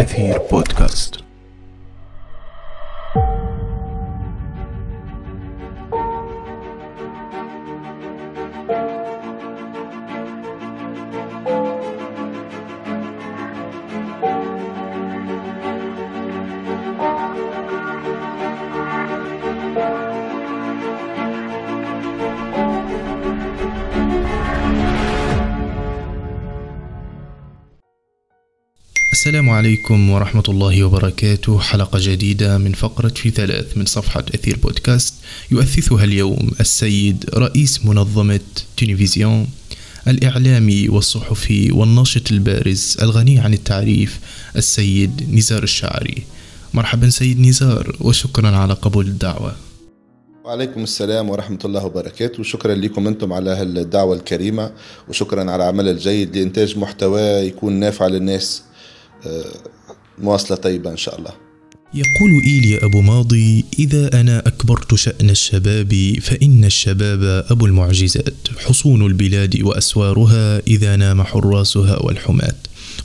أثير بودكاست. السلام عليكم ورحمة الله وبركاته. حلقة جديدة من فقرة في ثلاث من صفحة أثير بودكاست يؤثثها اليوم السيد رئيس منظمة تلفزيون الإعلامي والصحفي والناشط البارز الغني عن التعريف السيد نزار الشاعري مرحبا سيد نزار وشكرا على قبول الدعوة. وعليكم السلام ورحمة الله وبركاته. وشكرا لكم أنتم على الدعوة الكريمة وشكرا على العمل الجيد لإنتاج محتوى يكون نافع للناس. مواصلة طيبة إن شاء الله. يقول إيليا أبو ماضي إذا أنا أكبرت شأن الشباب فإن الشباب أبو المعجزات. حصون البلاد وأسوارها إذا نام حراسها والحماة.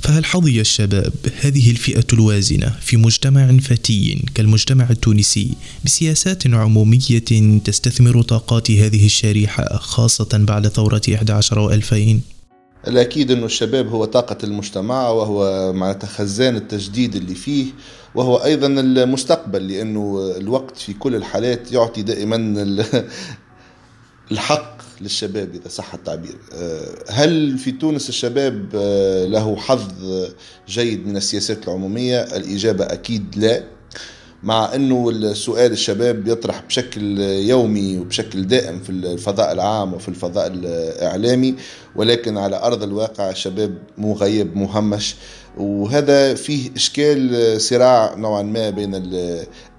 فهل حظي الشباب هذه الفئة الوازنة في مجتمع فتي كالمجتمع التونسي بسياسات عمومية تستثمر طاقات هذه الشريحة خاصة بعد ثورة 11 و2000 الأكيد أنه الشباب هو طاقة المجتمع وهو معناتها خزان التجديد اللي فيه وهو أيضا المستقبل لأنه الوقت في كل الحالات يعطي دائما الحق للشباب إذا صح التعبير. هل في تونس الشباب له حظ جيد من السياسات العمومية؟ الإجابة أكيد لا. مع إنه السؤال الشباب يطرح بشكل يومي وبشكل دائم في الفضاء العام وفي الفضاء الإعلامي ولكن على أرض الواقع الشباب مغيب مهمش وهذا فيه إشكال صراع نوعا ما بين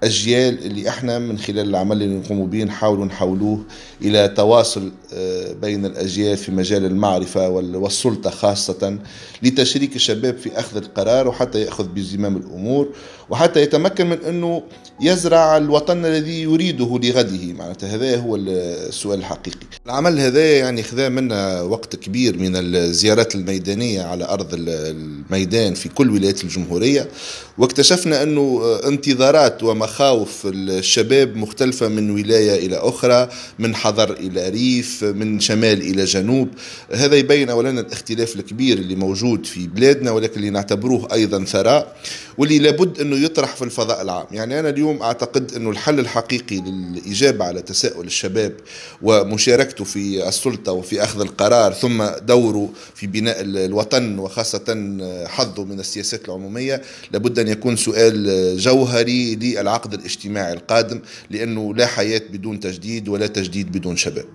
الأجيال اللي إحنا من خلال العمل اللي نقوم به نحاولوا نحولوه إلى تواصل آه، بين الأجيال في مجال المعرفة والسلطة خاصة لتشريك الشباب في أخذ القرار وحتى يأخذ بزمام الأمور وحتى يتمكن من أنه يزرع الوطن الذي يريده لغده. معناتها هذا هو السؤال الحقيقي. العمل هذا يعني خذا منا وقت كبير من الزيارات الميدانية على أرض الميدان في كل ولايات الجمهورية واكتشفنا أنه انتظارات ومخاوف الشباب مختلفة من ولاية إلى أخرى من حضر إلى ريف من شمال إلى جنوب. هذا يبين اولا الاختلاف الكبير اللي موجود في بلادنا ولكن اللي نعتبروه أيضا ثراء واللي لابد أنه يطرح في الفضاء العام. يعني أنا اليوم أعتقد أنه الحل الحقيقي للإجابة على تساؤل الشباب ومشاركته في السلطة وفي أخذ القرار ثم دوره في بناء الوطن وخاصة حظه من السياسات العمومية لابد أن يكون سؤال جوهري للعقد الاجتماعي القادم لأنه لا حياة بدون تجديد ولا تجديد بدون شباب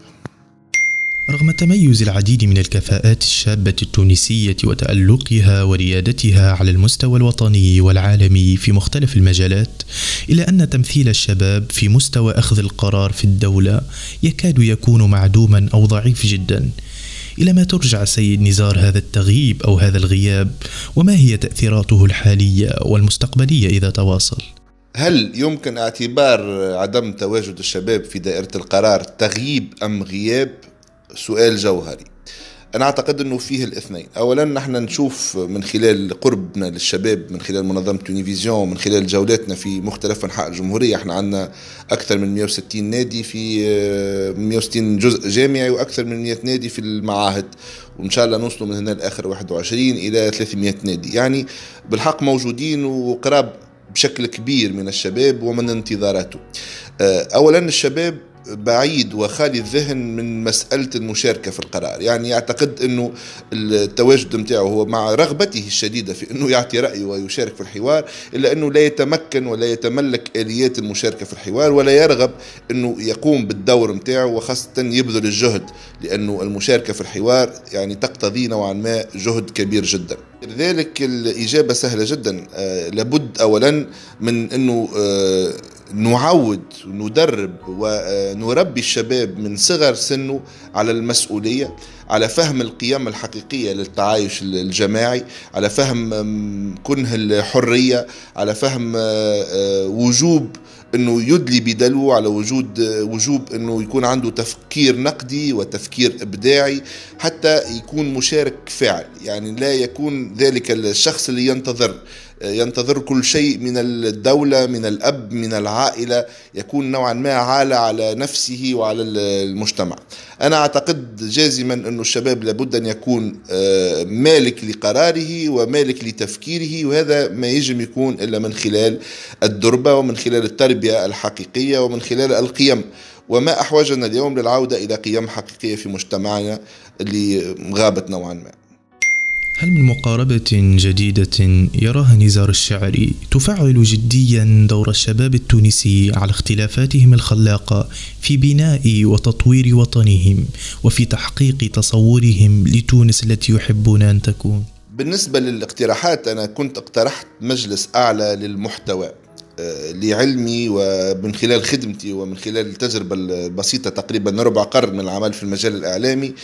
رغم تميز العديد من الكفاءات الشابة التونسية وتألقها وريادتها على المستوى الوطني والعالمي في مختلف المجالات، إلا أن تمثيل الشباب في مستوى أخذ القرار في الدولة يكاد يكون معدوما أو ضعيف جدا. إلى ما ترجع سيد نزار هذا التغييب أو هذا الغياب؟ وما هي تأثيراته الحالية والمستقبلية إذا تواصل؟ هل يمكن اعتبار عدم تواجد الشباب في دائرة القرار تغييب أم غياب؟ سؤال جوهري. أنا أعتقد أنه فيه الاثنين. أولا نحن نشوف من خلال قربنا للشباب من خلال منظمة تونيفيزيون من خلال جولاتنا في مختلف أنحاء الجمهورية. إحنا عندنا أكثر من 160 نادي في 160 جزء جامعي وأكثر من 100 نادي في المعاهد. وإن شاء الله نوصلوا من هنا لآخر 21 إلى 300 نادي. يعني بالحق موجودين وقراب بشكل كبير من الشباب ومن انتظاراته. أولا الشباب بعيد وخالي الذهن من مسألة المشاركة في القرار. يعني يعتقد أنه التواجد متاعه هو مع رغبته الشديدة في أنه يعطي رأيه ويشارك في الحوار إلا أنه لا يتمكن ولا يتملك آليات المشاركة في الحوار ولا يرغب أنه يقوم بالدور متاعه وخاصة يبذل الجهد لأنه المشاركة في الحوار يعني تقتضي نوعا ما جهد كبير جدا. لذلك الإجابة سهلة جدا. آه لابد أولا من أنه آه نعود وندرب ونربي الشباب من صغر سنه على المسؤولية على فهم القيم الحقيقية للتعايش الجماعي على فهم كنه الحرية على فهم وجوب إنه يدلي بدلو على وجود وجوب إنه يكون عنده تفكير نقدي وتفكير إبداعي حتى يكون مشارك فاعل يعني لا يكون ذلك الشخص اللي ينتظر ينتظر كل شيء من الدولة من الأب من العائلة يكون نوعا ما عالة على نفسه وعلى المجتمع. أنا أعتقد جازما أن الشباب لابد أن يكون آه، مالك لقراره ومالك لتفكيره وهذا ما يجب يكون إلا من خلال الدربة ومن خلال التربية الحقيقية ومن خلال القيم. وما أحوجنا اليوم للعودة إلى قيم حقيقية في مجتمعنا اللي غابت نوعا ما. هل من مقاربة جديدة يراها نزار الشعري تفعل جديا دور الشباب التونسي على اختلافاتهم الخلاقة في بناء وتطوير وطنهم وفي تحقيق تصورهم لتونس التي يحبون أن تكون؟ بالنسبة للاقتراحات أنا كنت اقترحت مجلس أعلى للمحتوى آه، لعلمي ومن خلال خدمتي ومن خلال التجربة البسيطة تقريبا ربع قرن من العمل في المجال الإعلامي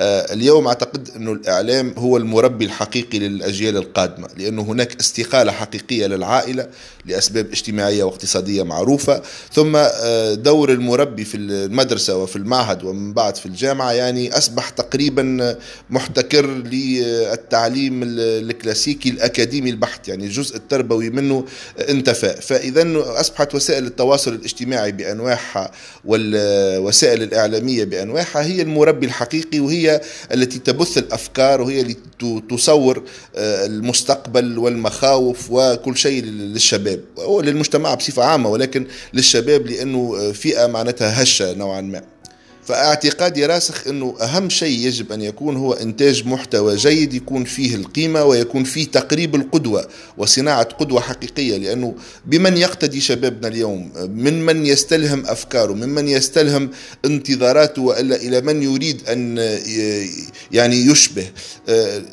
اليوم أعتقد أن الإعلام هو المربي الحقيقي للأجيال القادمة لأن هناك استقالة حقيقية للعائلة لأسباب اجتماعية واقتصادية معروفة. ثم آه، دور المربي في المدرسة وفي المعهد ومن بعد في الجامعة يعني أصبح تقريبا محتكر للتعليم الكلاسيكي الأكاديمي البحت يعني الجزء التربوي منه انتفى. فإذا أصبحت وسائل التواصل الاجتماعي بأنواعها والوسائل الإعلامية بأنواعها هي المربي الحقيقي وهي التي تبث الأفكار وهي التي تصور آه، المستقبل والمخاوف وكل شيء للشباب. وللمجتمع بصفة عامة ولكن للشباب لأنه فئة معناتها هشة نوعا ما. فاعتقادي راسخ إنه أهم شيء يجب أن يكون هو إنتاج محتوى جيد يكون فيه القيمة ويكون فيه تقريب القدوة وصناعة قدوة حقيقية لأنه بمن يقتدي شبابنا اليوم؟ من من يستلهم أفكاره؟ ممن يستلهم انتظاراته وإلا إلى من يريد أن يعني يشبه؟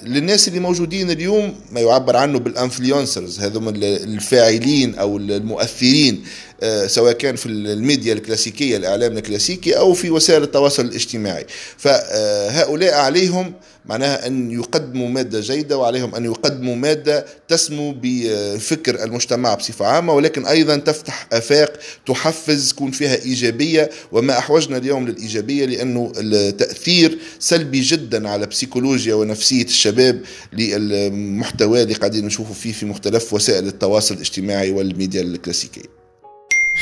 للناس اللي موجودين اليوم ما يعبر عنه بالانفلونسرز هذوم الفاعلين أو المؤثرين. آه، سواء كان في الميديا الكلاسيكية الإعلام الكلاسيكي أو في وسائل التواصل الاجتماعي. فهؤلاء عليهم معناها أن يقدموا مادة جيدة وعليهم أن يقدموا مادة تسمو بفكر المجتمع بصفة عامة ولكن أيضا تفتح آفاق تحفز يكون فيها إيجابية. وما أحوجنا اليوم للإيجابية لأنه التأثير سلبي جدا على بسيكولوجيا ونفسية الشباب للمحتوى اللي قاعدين نشوفه فيه في مختلف وسائل التواصل الاجتماعي والميديا الكلاسيكية.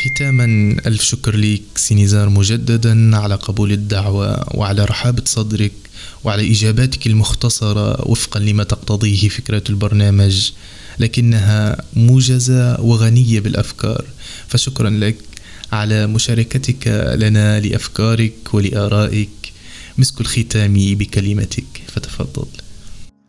ختاما ألف شكر لك سينيزار مجددا على قبول الدعوة وعلى رحابة صدرك وعلى إجاباتك المختصرة وفقا لما تقتضيه فكرة البرنامج لكنها موجزة وغنية بالأفكار. فشكرا لك على مشاركتك لنا لأفكارك ولآرائك. مسك الختام بكلمتك. فتفضل.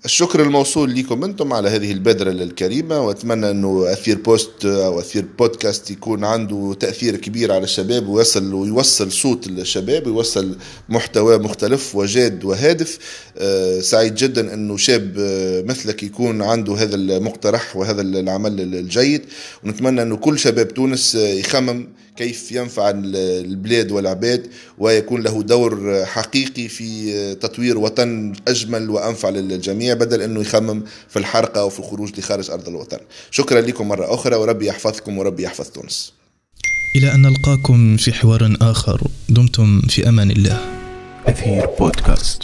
الشكر الموصول لكم أنتم على هذه البذرة الكريمة وأتمنى أنه أثير بوست أو أثير بودكاست يكون عنده تأثير كبير على الشباب ويصل ويوصل صوت الشباب ويوصل محتوى مختلف وجاد وهادف. آه، سعيد جدا أنه شاب آه، مثلك يكون عنده هذا المقترح وهذا العمل الجيد. ونتمنى أنه كل شباب تونس آه، يخمم كيف ينفع البلاد والعباد ويكون له دور حقيقي في تطوير وطن أجمل وأنفع للجميع بدل أنه يخمم في الحرقة أو في الخروج لخارج أرض الوطن. شكرا لكم مرة أخرى وربي يحفظكم وربي يحفظ تونس. إلى أن نلقاكم في حوار آخر دمتم في أمان الله. أثير بودكاست